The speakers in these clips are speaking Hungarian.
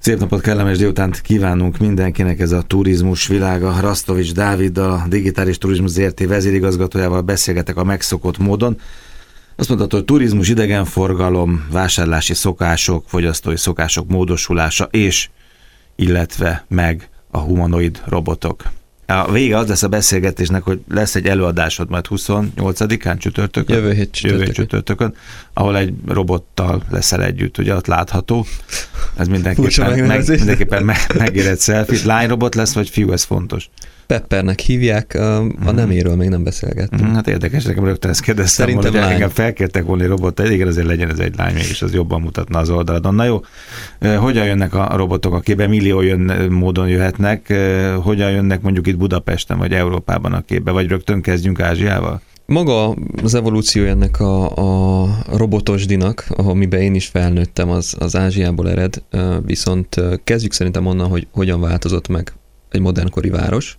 Szép napot, kellemes délutánt kívánunk mindenkinek ez a turizmus világa. Rastovics Dáviddal, a Digitális Turizmus ZRT vezérigazgatójával beszélgetek a megszokott módon. Azt mondta, hogy turizmus, idegenforgalom, vásárlási szokások, fogyasztói szokások módosulása és illetve meg a humanoid robotok. A vége az lesz a beszélgetésnek, hogy lesz egy előadásod majd 28-án csütörtökön. Jövő hét csütörtökön. Jövő csütörtökön, ahol egy robottal leszel együtt, ugye ott látható. Ez mindenképpen, meg, mindenképpen meg, megérett selfie. Lányrobot lesz, vagy fiú, ez fontos? Peppernek hívják, a mhm. neméről még nem beszélgettünk. Mhm, hát érdekes, nekem rögtön ezt kérdeztem, Szerintem volna, hogy engem felkértek volna robot, igen, azért legyen ez egy lány, mégis az jobban mutatna az oldaladon. Na jó, hogyan jönnek a robotok, a képbe millió jön, módon jöhetnek, hogyan jönnek mondjuk itt Budapesten, vagy Európában a képbe, vagy rögtön kezdjünk Ázsiával? Maga az evolúció ennek a, a robotosdinak, amiben én is felnőttem, az, az Ázsiából ered, viszont kezdjük szerintem onnan, hogy hogyan változott meg egy modernkori város,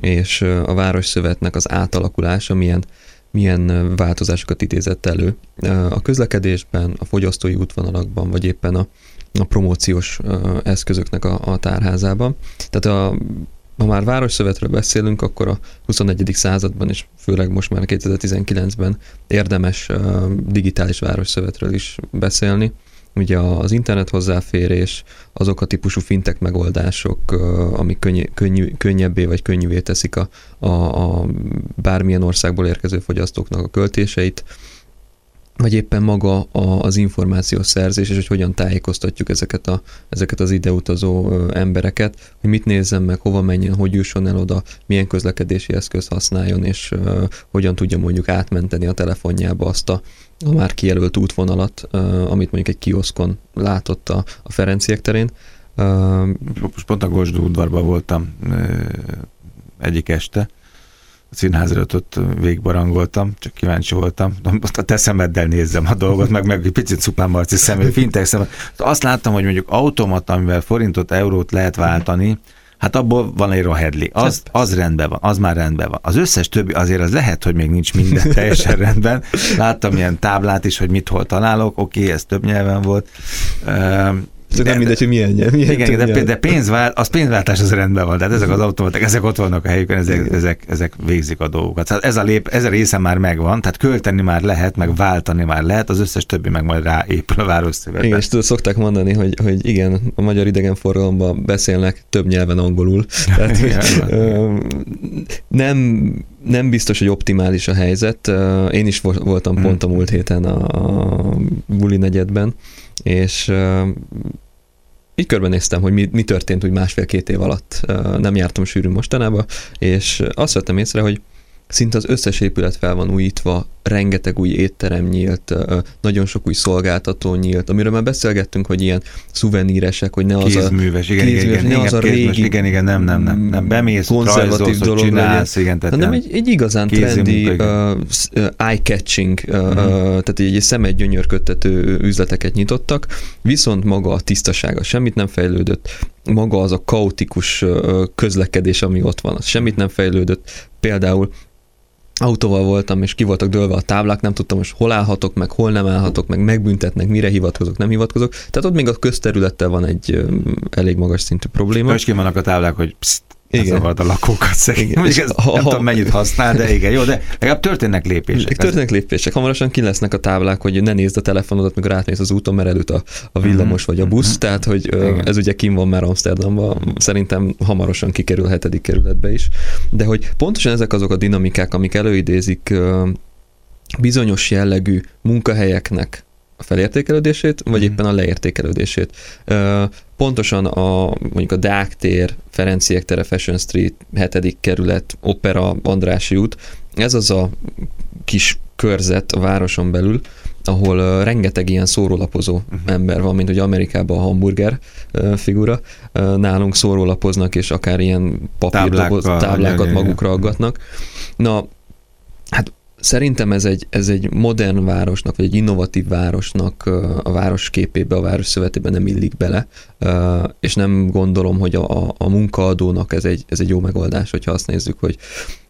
és a Városszövetnek az átalakulása milyen, milyen változásokat idézett elő a közlekedésben, a fogyasztói útvonalakban, vagy éppen a, a promóciós eszközöknek a, a tárházában. Tehát a, ha már Városszövetről beszélünk, akkor a 21. században, és főleg most már 2019-ben érdemes digitális Városszövetről is beszélni, ugye az internet hozzáférés, azok a típusú fintek megoldások, amik könny, könnyű, könnyebbé vagy könnyűvé teszik a, a, a bármilyen országból érkező fogyasztóknak a költéseit, vagy éppen maga az információs szerzés, és hogy hogyan tájékoztatjuk ezeket, a, ezeket az ideutazó embereket, hogy mit nézzen meg, hova menjen, hogy jusson el oda, milyen közlekedési eszköz használjon, és hogyan tudja mondjuk átmenteni a telefonjába azt a, a már kijelölt útvonalat, amit mondjuk egy kioszkon látott a, a Ferenciek terén. Most pont a Gosdú udvarban voltam egyik este, a színház előtt ott végbarangoltam, csak kíváncsi voltam. Most a te szemeddel nézzem a dolgot, meg, meg egy picit szupán marci személy, fintek szemed. Azt láttam, hogy mondjuk automata, amivel forintot, eurót lehet váltani, Hát abból van egy rohedli. Az, az rendben van, az már rendben van. Az összes többi azért az lehet, hogy még nincs minden teljesen rendben. Láttam ilyen táblát is, hogy mit hol találok, oké, okay, ez több nyelven volt. Csak nem mindegy, hogy milyen. Milyen igen, de, de pénzvált, az pénzváltás az rendben van, tehát ezek az automaták, ezek ott vannak a helyükön, ezek, ezek, ezek végzik a dolgokat. Tehát ez a, lép, ez a része már megvan, tehát költeni már lehet, meg váltani már lehet, az összes többi meg majd ráépül a városszövetbe. Igen, és tudod, szokták mondani, hogy, hogy igen, a magyar idegenforgalomban beszélnek több nyelven angolul. Tehát, hogy, nem, nem biztos, hogy optimális a helyzet. Én is voltam pont a múlt héten a Buli negyedben, és így körbenéztem, hogy mi, mi történt úgy másfél-két év alatt. Nem jártam sűrűn mostanában, és azt vettem észre, hogy szinte az összes épület fel van újítva, rengeteg új étterem nyílt, nagyon sok új szolgáltató nyílt, amiről már beszélgettünk, hogy ilyen szuveníresek, hogy ne az kézműves, a... Igen, kézműves, igen, ne az a régi... Igen, igen, nem, nem, nem, nem. Bemész, konzervatív dolog csinálsz, igen, tehát hanem egy, egy igazán trendi, uh, eye-catching, uh, uh-huh. tehát egy, egy gyönyörködtető üzleteket nyitottak, viszont maga a tisztasága semmit nem fejlődött, maga az a kaotikus közlekedés, ami ott van, az semmit nem fejlődött. Például autóval voltam, és ki voltak dőlve a táblák, nem tudtam most hol állhatok, meg hol nem állhatok, meg megbüntetnek, mire hivatkozok, nem hivatkozok. Tehát ott még a közterülettel van egy elég magas szintű probléma. És ki vannak a táblák, hogy pszt, igen. zavart a lakókat szerintem. Igen. ha, nem ha, tudom, mennyit használ, de igen, jó, de legalább történnek lépések. Történnek lépések. Hamarosan ki lesznek a táblák, hogy ne nézd a telefonodat, mikor átmész az úton, mert előtt a, a villamos mm vagy a busz, mm tehát hogy igen. ez ugye kim van már Amsterdamban, szerintem hamarosan kikerül hetedik kerületbe is. De hogy pontosan ezek azok a dinamikák, amik előidézik bizonyos jellegű munkahelyeknek felértékelődését, vagy mm. éppen a leértékelődését. Pontosan a mondjuk a Deák tér, Ferenciek tere, Fashion Street, 7. kerület, Opera, Andrási út, ez az a kis körzet a városon belül, ahol uh, rengeteg ilyen szórólapozó uh-huh. ember van, mint hogy Amerikában a hamburger uh, figura, uh, nálunk szórólapoznak, és akár ilyen papírlapoz, táblákat magukra aggatnak. Na, hát Szerintem ez egy, ez egy modern városnak, vagy egy innovatív városnak a város képébe, a város szövetében nem illik bele, és nem gondolom, hogy a, a munkaadónak ez egy, ez egy jó megoldás, hogyha azt nézzük, hogy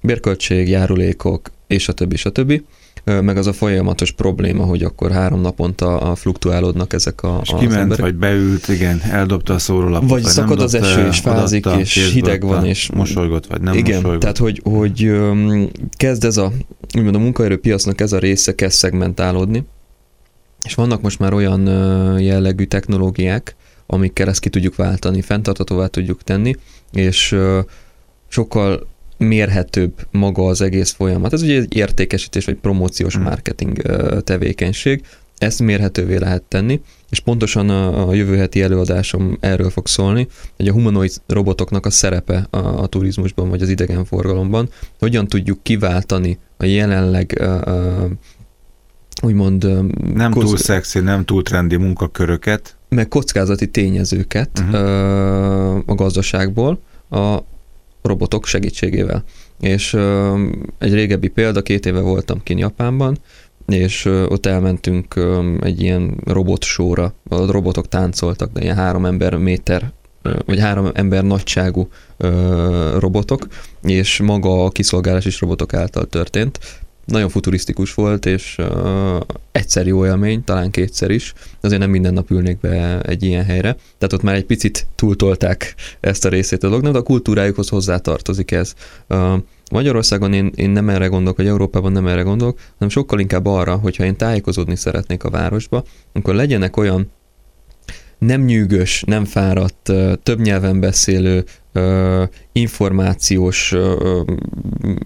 bérköltség, járulékok, és a többi, és a többi. meg az a folyamatos probléma, hogy akkor három naponta fluktuálódnak ezek a, és kiment, emberek. vagy beült, igen, eldobta a szórólapot. Vagy, vagy szakad az eső, és fázik, és hideg van, és... Mosolygott, vagy nem Igen, mosolygott. tehát hogy, hogy kezd ez a, úgymond a munkaerőpiacnak ez a része kezd szegmentálódni, és vannak most már olyan jellegű technológiák, amikkel ezt ki tudjuk váltani, fenntartatóvá tudjuk tenni, és sokkal mérhetőbb maga az egész folyamat. Ez ugye egy értékesítés vagy promóciós hmm. marketing tevékenység, ezt mérhetővé lehet tenni, és pontosan a, a jövő heti előadásom erről fog szólni, hogy a humanoid robotoknak a szerepe a, a turizmusban vagy az idegenforgalomban, hogyan tudjuk kiváltani a jelenleg a, a, úgymond... Nem koz... túl szexi, nem túl trendi munkaköröket. Meg kockázati tényezőket uh-huh. a gazdaságból a robotok segítségével. És egy régebbi példa, két éve voltam kint Japánban, és ott elmentünk egy ilyen robot sóra, a robotok táncoltak, de ilyen három ember méter vagy három ember nagyságú robotok, és maga a kiszolgálás is robotok által történt nagyon futurisztikus volt, és uh, egyszer jó élmény, talán kétszer is, azért nem minden nap ülnék be egy ilyen helyre. Tehát ott már egy picit túltolták ezt a részét a dolognak, de a kultúrájukhoz hozzá tartozik ez. Magyarországon én, én nem erre gondolok, vagy Európában nem erre gondolok, hanem sokkal inkább arra, hogyha én tájékozódni szeretnék a városba, akkor legyenek olyan nem nyűgös, nem fáradt, több nyelven beszélő információs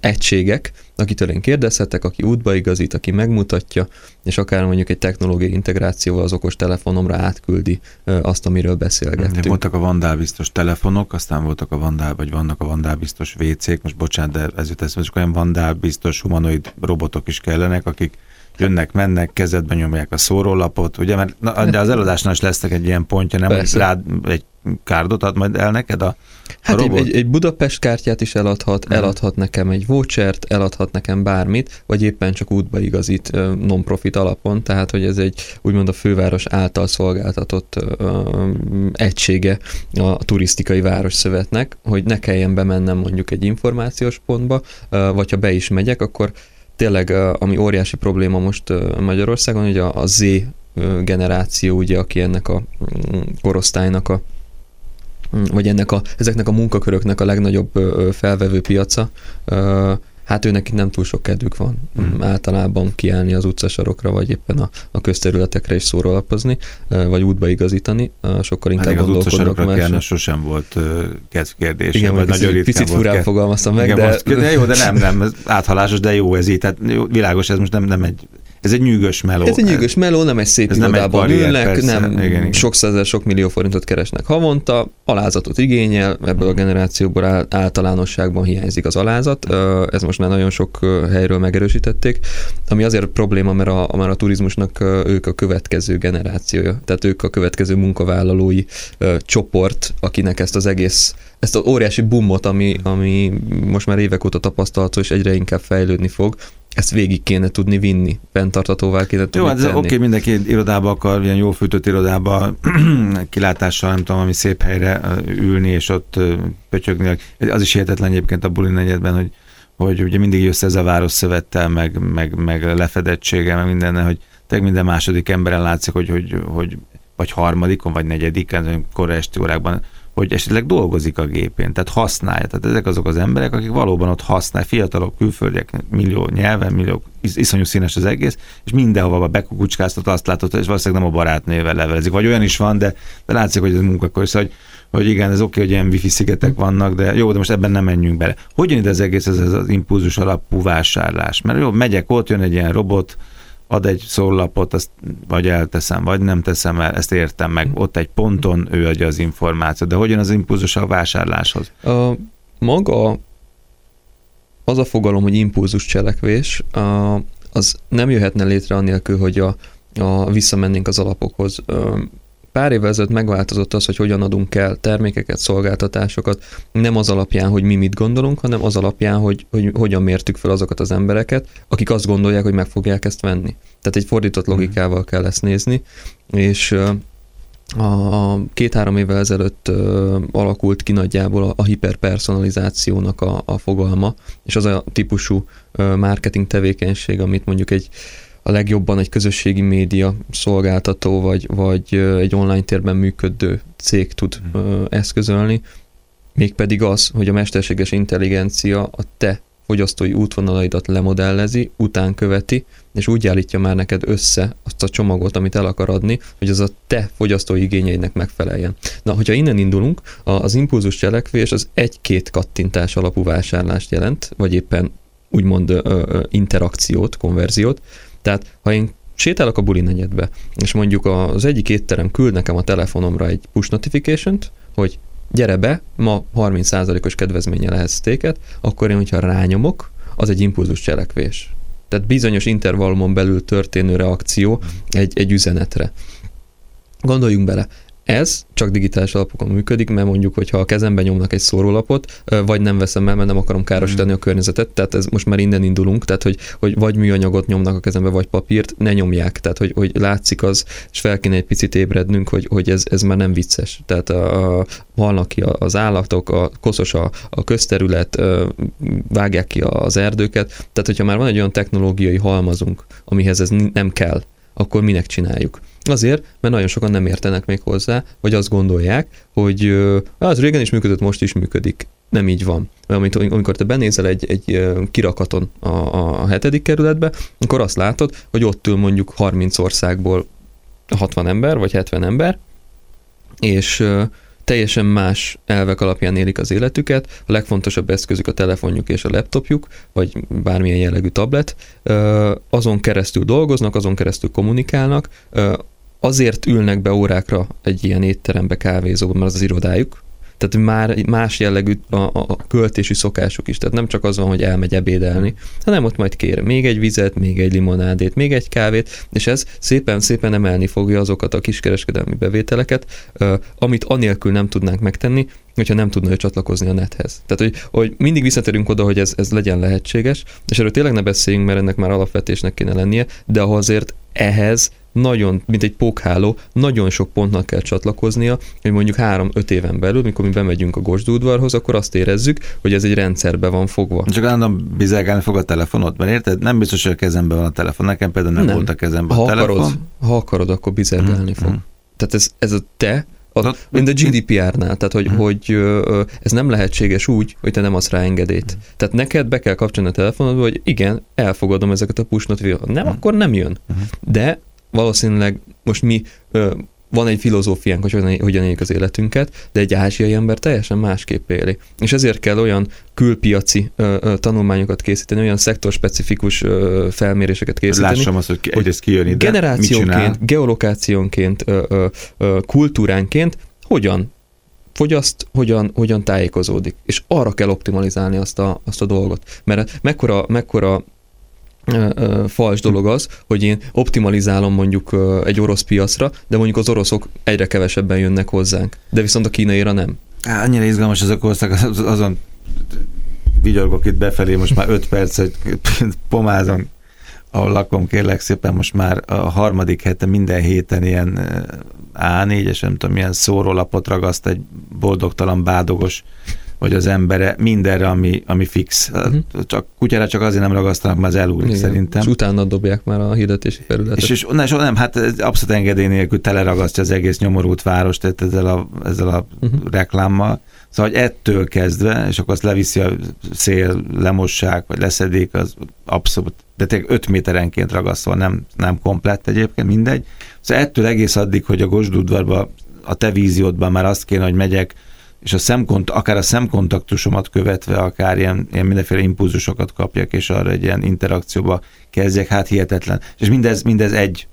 egységek, akitől én kérdezhetek, aki útba igazít, aki megmutatja, és akár mondjuk egy technológiai integrációval az okos telefonomra átküldi azt, amiről beszélgettünk. Voltak a vandálbiztos telefonok, aztán voltak a vandál, vagy vannak a vandálbiztos WC-k, most bocsánat, de ez jut eszembe, olyan vandálbiztos humanoid robotok is kellenek, akik jönnek, mennek, kezedbe nyomják a szórólapot, ugye, mert na, de az eladásnál is lesznek egy ilyen pontja, nem, hogy rád egy kárdot ad majd el neked a, Hát a robot? Egy, egy Budapest kártyát is eladhat, nem. eladhat nekem egy vouchert, eladhat nekem bármit, vagy éppen csak útba igazít non-profit alapon, tehát hogy ez egy úgymond a főváros által szolgáltatott ö, egysége a turisztikai városszövetnek, hogy ne kelljen bemennem mondjuk egy információs pontba, ö, vagy ha be is megyek, akkor tényleg, ami óriási probléma most Magyarországon, hogy a, a Z generáció, ugye, aki ennek a mm, korosztálynak a mm, vagy ennek a, ezeknek a munkaköröknek a legnagyobb felvevő piaca, hát őnek nem túl sok kedvük van mm. általában kiállni az utcasarokra, vagy éppen a, a közterületekre is szórólapozni, vagy útba igazítani, sokkal inkább Pedig az utcasarokra kiállni sosem volt kérdés. Igen, vagy nagyon picit furán fogalmaztam meg, Igen, de... Most, de jó, de nem, nem, áthalásos, de jó ez így, tehát jó, világos, ez most nem, nem egy ez egy nyűgös meló. Ez egy nyűgös meló, nem egy szép ez irodában nem ülnek, persze. nem igen, igen. sok százer, sok millió forintot keresnek havonta, alázatot igényel, ebből a generációból általánosságban hiányzik az alázat, ez most már nagyon sok helyről megerősítették, ami azért probléma, mert a, mert a turizmusnak ők a következő generációja, tehát ők a következő munkavállalói csoport, akinek ezt az egész ezt az óriási bumot, ami, ami most már évek óta tapasztalható, és egyre inkább fejlődni fog, ezt végig kéne tudni vinni, fenntartatóvá kéne tudni Jó, hát oké, okay, mindenki irodába akar, ilyen jól fűtött irodába, kilátással, nem tudom, ami szép helyre ülni, és ott pötyögni. Az is hihetetlen egyébként a buli negyedben, hogy, hogy ugye mindig jössz ez a város szövettel, meg, meg, meg lefedettsége, meg minden, hogy te minden második emberen látszik, hogy, hogy, hogy vagy harmadikon, vagy negyediken, korai esti órákban hogy esetleg dolgozik a gépén, tehát használja. Tehát ezek azok az emberek, akik valóban ott használják, fiatalok, külföldiek, millió nyelven, millió, iszonyú színes az egész, és mindenhova bekukucskáztat, azt látod, és valószínűleg nem a barátnővel levelezik. Vagy olyan is van, de, de látszik, hogy ez munkakor, szóval, hogy, hogy igen, ez oké, hogy ilyen wifi szigetek vannak, de jó, de most ebben nem menjünk bele. Hogy jön ide az egész ez, ez az impulzus alapú vásárlás? Mert jó, megyek, ott jön egy ilyen robot, ad egy szórlapot, azt vagy elteszem, vagy nem teszem el, ezt értem meg. Ott egy ponton ő adja az információt, de hogyan az impulzus a vásárláshoz? A, maga az a fogalom, hogy impulzus cselekvés, az nem jöhetne létre annélkül, hogy a, a visszamennénk az alapokhoz pár évvel ezelőtt megváltozott az, hogy hogyan adunk el termékeket, szolgáltatásokat, nem az alapján, hogy mi mit gondolunk, hanem az alapján, hogy, hogy hogyan mértük fel azokat az embereket, akik azt gondolják, hogy meg fogják ezt venni. Tehát egy fordított logikával kell ezt nézni, és a két-három évvel ezelőtt ö, alakult ki nagyjából a, a hiperpersonalizációnak a, a fogalma, és az a típusú ö, marketing tevékenység, amit mondjuk egy a legjobban egy közösségi média szolgáltató, vagy, vagy egy online térben működő cég tud ö, eszközölni, mégpedig az, hogy a mesterséges intelligencia a te fogyasztói útvonalaidat lemodellezi, után követi, és úgy állítja már neked össze azt a csomagot, amit el akar adni, hogy az a te fogyasztói igényeidnek megfeleljen. Na, hogyha innen indulunk, az impulzus cselekvés az egy-két kattintás alapú vásárlást jelent, vagy éppen úgymond ö, ö, interakciót, konverziót. Tehát, ha én sétálok a buli negyedbe, és mondjuk az egyik étterem küld nekem a telefonomra egy push notification-t, hogy gyere be, ma 30%-os kedvezménye lehet sztéket, akkor én, hogyha rányomok, az egy impulzus cselekvés. Tehát bizonyos intervallumon belül történő reakció egy, egy üzenetre. Gondoljunk bele, ez csak digitális alapokon működik, mert mondjuk, hogyha a kezemben nyomnak egy szórólapot, vagy nem veszem el, mert nem akarom károsítani a környezetet, tehát ez most már innen indulunk, tehát hogy, hogy vagy műanyagot nyomnak a kezembe, vagy papírt, ne nyomják, tehát hogy, hogy látszik az, és fel kéne egy picit ébrednünk, hogy, hogy ez, ez már nem vicces. Tehát a, a, halnak ki az állatok, a koszos a, a közterület, vágják ki az erdőket, tehát hogyha már van egy olyan technológiai halmazunk, amihez ez nem kell, akkor minek csináljuk? Azért, mert nagyon sokan nem értenek még hozzá, vagy azt gondolják, hogy az régen is működött, most is működik. Nem így van. Mert amikor te benézel egy, egy kirakaton a, a hetedik kerületbe, akkor azt látod, hogy ott ül mondjuk 30 országból 60 ember, vagy 70 ember, és teljesen más elvek alapján élik az életüket, a legfontosabb eszközük a telefonjuk és a laptopjuk, vagy bármilyen jellegű tablet, azon keresztül dolgoznak, azon keresztül kommunikálnak, azért ülnek be órákra egy ilyen étterembe, kávézóba, mert az az irodájuk, tehát már más jellegű a, a költési szokásuk is. Tehát nem csak az van, hogy elmegy ebédelni, hanem ott majd kér még egy vizet, még egy limonádét, még egy kávét, és ez szépen-szépen emelni fogja azokat a kiskereskedelmi bevételeket, amit anélkül nem tudnánk megtenni, hogyha nem tudna ő csatlakozni a nethez. Tehát, hogy, hogy mindig visszatérünk oda, hogy ez, ez legyen lehetséges, és erről tényleg ne beszéljünk, mert ennek már alapvetésnek kéne lennie, de azért ehhez nagyon, mint egy pókháló, nagyon sok pontnak kell csatlakoznia, hogy mondjuk három-öt éven belül, mikor mi bemegyünk a gosdúdvarhoz, akkor azt érezzük, hogy ez egy rendszerbe van fogva. Csak állandóan bizelgálni fog a telefonod, mert érted? Nem biztos, hogy a kezemben van a telefon. Nekem például nem, nem. volt a kezemben ha a telefon. Akarod, ha akarod, akkor bizelgálni hmm. fog. Hmm. Tehát ez, ez a te a, mint a GDPR-nál, tehát hogy, hmm. hogy ez nem lehetséges úgy, hogy te nem adsz rá engedélyt. Hmm. Tehát neked be kell kapcsolni a telefonodba, hogy igen, elfogadom ezeket a push. Nem, hmm. akkor nem jön. Hmm. De valószínűleg most mi van egy filozófiánk, hogy hogyan, hogyan éljük az életünket, de egy ázsiai ember teljesen másképp éli. És ezért kell olyan külpiaci ö, ö, tanulmányokat készíteni, olyan szektorspecifikus ö, felméréseket készíteni. Lássam azt, hogy egyrészt kijön ide, Generációnként, geolokációnként, ö, ö, ö, kultúránként hogyan fogyaszt, hogyan, hogyan tájékozódik. És arra kell optimalizálni azt a, azt a dolgot. Mert mekkora, mekkora fals dolog az, hogy én optimalizálom mondjuk egy orosz piacra, de mondjuk az oroszok egyre kevesebben jönnek hozzánk, de viszont a kínaira nem. Á, annyira izgalmas ez a korszak, azon vigyorgok itt befelé most már öt perc, hogy pomázom, ahol lakom, kérlek szépen, most már a harmadik hete minden héten ilyen A4-es, nem tudom, milyen szórólapot ragaszt egy boldogtalan, bádogos vagy az embere mindenre, ami, ami fix. Uh-huh. Csak kutyára csak azért nem ragasztanak, mert az elúlik Igen. szerintem. És utána dobják már a hirdetési felületet. És, és, és nem, hát abszolút engedély nélkül teleragasztja az egész nyomorult város, tehát ezzel a, ezzel a uh-huh. reklámmal. Szóval, hogy ettől kezdve, és akkor azt leviszi a szél, lemossák, vagy leszedik, az abszolút, de tényleg 5 méterenként ragasztva, nem, nem komplett egyébként, mindegy. Szóval ettől egész addig, hogy a Gosdudvarba a te víziódban már azt kéne, hogy megyek és a szemkont, akár a szemkontaktusomat követve, akár ilyen, ilyen mindenféle impulzusokat kapjak, és arra egy ilyen interakcióba kezdjek, hát hihetetlen. És mindez, mindez egy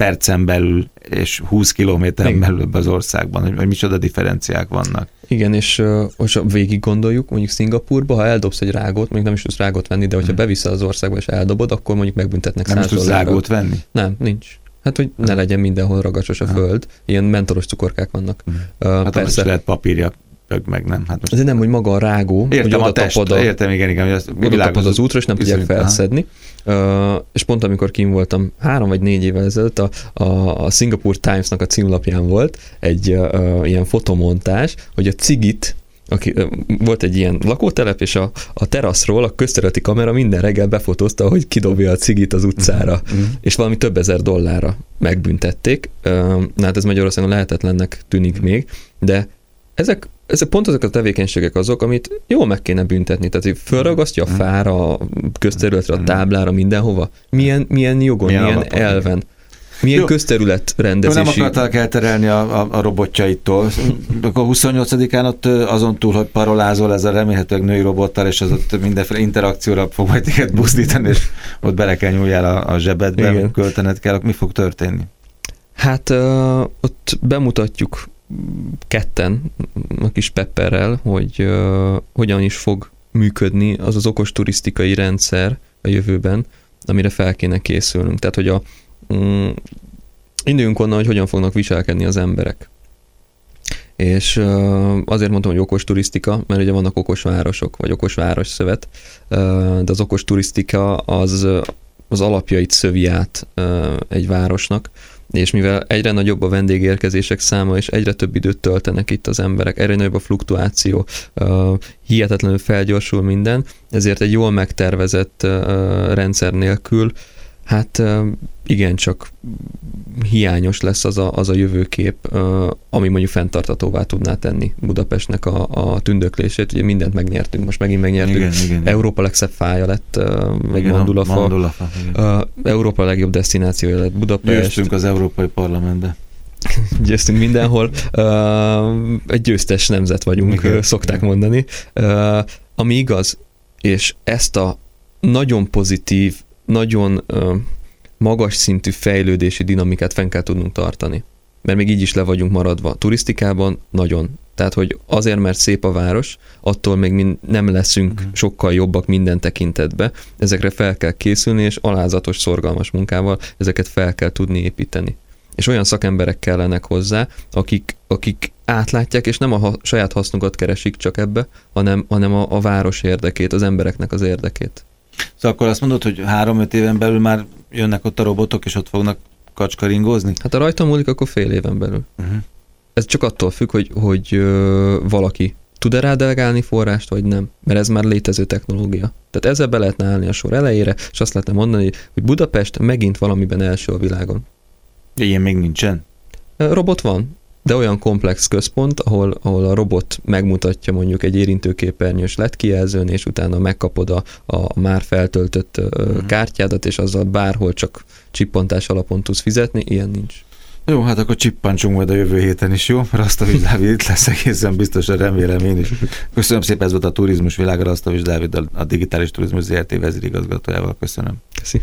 percen belül és 20 kilométeren belül az országban, hogy, hogy micsoda differenciák vannak. Igen, és most végig gondoljuk, mondjuk Szingapurba, ha eldobsz egy rágót, még nem is tudsz rágót venni, de hogyha hmm. beviszel az országba és eldobod, akkor mondjuk megbüntetnek Nem tudsz rágót venni? Nem, nincs. Hát, hogy ne legyen mindenhol ragacsos a föld, ilyen mentoros cukorkák vannak. Uh, hát persze. lehet papírja Ög meg, nem? Hát most... De nem, hogy maga a rágó, értem hogy a test, tapad a, értem, igen, igen. Az, oda tapad az útra, és nem tudják felszedni. Uh, és pont amikor kim voltam, három vagy négy évvel ezelőtt, a, a, a Singapore Times-nak a címlapján volt egy uh, ilyen fotomontás, hogy a cigit aki, volt egy ilyen lakótelep, és a, a teraszról a közterületi kamera minden reggel befotózta, hogy kidobja a cigit az utcára, uh-huh. és valami több ezer dollárra megbüntették. Na hát ez Magyarországon lehetetlennek tűnik uh-huh. még, de ezek, ezek pont azok a tevékenységek azok, amit jól meg kéne büntetni. Tehát, hogy fölragasztja a fára, a közterületre, a táblára, mindenhova. Milyen, milyen jogon, milyen, milyen elven. Milyen Jó. közterület rendezési... nem akartalak elterelni a, a, a robotjaitól. Akkor 28-án ott azon túl, hogy parolázol ezzel remélhetőleg női robottal, és az ott mindenféle interakcióra fog majd téged buzdítani, és ott bele kell nyúljál a, a zsebedbe, Igen. költened kell, mi fog történni? Hát uh, ott bemutatjuk ketten, a kis Pepperrel, hogy uh, hogyan is fog működni az az okos turisztikai rendszer a jövőben, amire fel kéne készülnünk. Tehát, hogy a, mm, induljunk onnan, hogy hogyan fognak viselkedni az emberek. És azért mondtam, hogy okos turisztika, mert ugye vannak okos városok, vagy okos városszövet, uh, de az okos turisztika az az alapjait szövi át egy városnak, és mivel egyre nagyobb a vendégérkezések száma, és egyre több időt töltenek itt az emberek, egyre nagyobb a fluktuáció, uh, hihetetlenül felgyorsul minden, ezért egy jól megtervezett rendszer nélkül hát igencsak hiányos lesz az a, az a jövőkép, ami mondjuk fenntartatóvá tudná tenni Budapestnek a, a tündöklését. Ugye mindent megnyertünk, most megint megnyertünk. Igen, igen, Európa legszebb fája lett, meg igen, Mandulafa. Mandulafa igen. Európa legjobb destinációja lett Budapest. Győztünk az Európai Parlamentbe. Győztünk mindenhol. Egy győztes nemzet vagyunk, igen, szokták igen. mondani. Ami igaz, és ezt a nagyon pozitív nagyon magas szintű fejlődési dinamikát fenn kell tudnunk tartani. Mert még így is le vagyunk maradva. Turisztikában nagyon. Tehát, hogy azért, mert szép a város, attól még mind nem leszünk uh-huh. sokkal jobbak minden tekintetbe. Ezekre fel kell készülni, és alázatos, szorgalmas munkával ezeket fel kell tudni építeni. És olyan szakemberek kellenek hozzá, akik, akik átlátják, és nem a ha, saját hasznukat keresik csak ebbe, hanem, hanem a, a város érdekét, az embereknek az érdekét. Szóval akkor azt mondod, hogy három-öt éven belül már jönnek ott a robotok, és ott fognak kacskaringózni? Hát a rajta múlik, akkor fél éven belül. Uh-huh. Ez csak attól függ, hogy, hogy ö, valaki tud-e rá delegálni forrást, vagy nem. Mert ez már létező technológia. Tehát ezzel be lehetne állni a sor elejére, és azt lehetne mondani, hogy Budapest megint valamiben első a világon. Ilyen még nincsen? Robot van, de olyan komplex központ, ahol, ahol a robot megmutatja mondjuk egy érintőképernyős LED kijelzőn, és utána megkapod a, a már feltöltött uh-huh. kártyádat, és azzal bárhol csak csippantás alapon tudsz fizetni, ilyen nincs. Jó, hát akkor csippancsunk majd a jövő héten is, jó? Mert azt a Dávid itt lesz egészen biztosan, remélem én is. Köszönöm szépen, ez volt a turizmus világra, azt a Dávid a digitális turizmus ZRT vezérigazgatójával. Köszönöm. Köszönöm.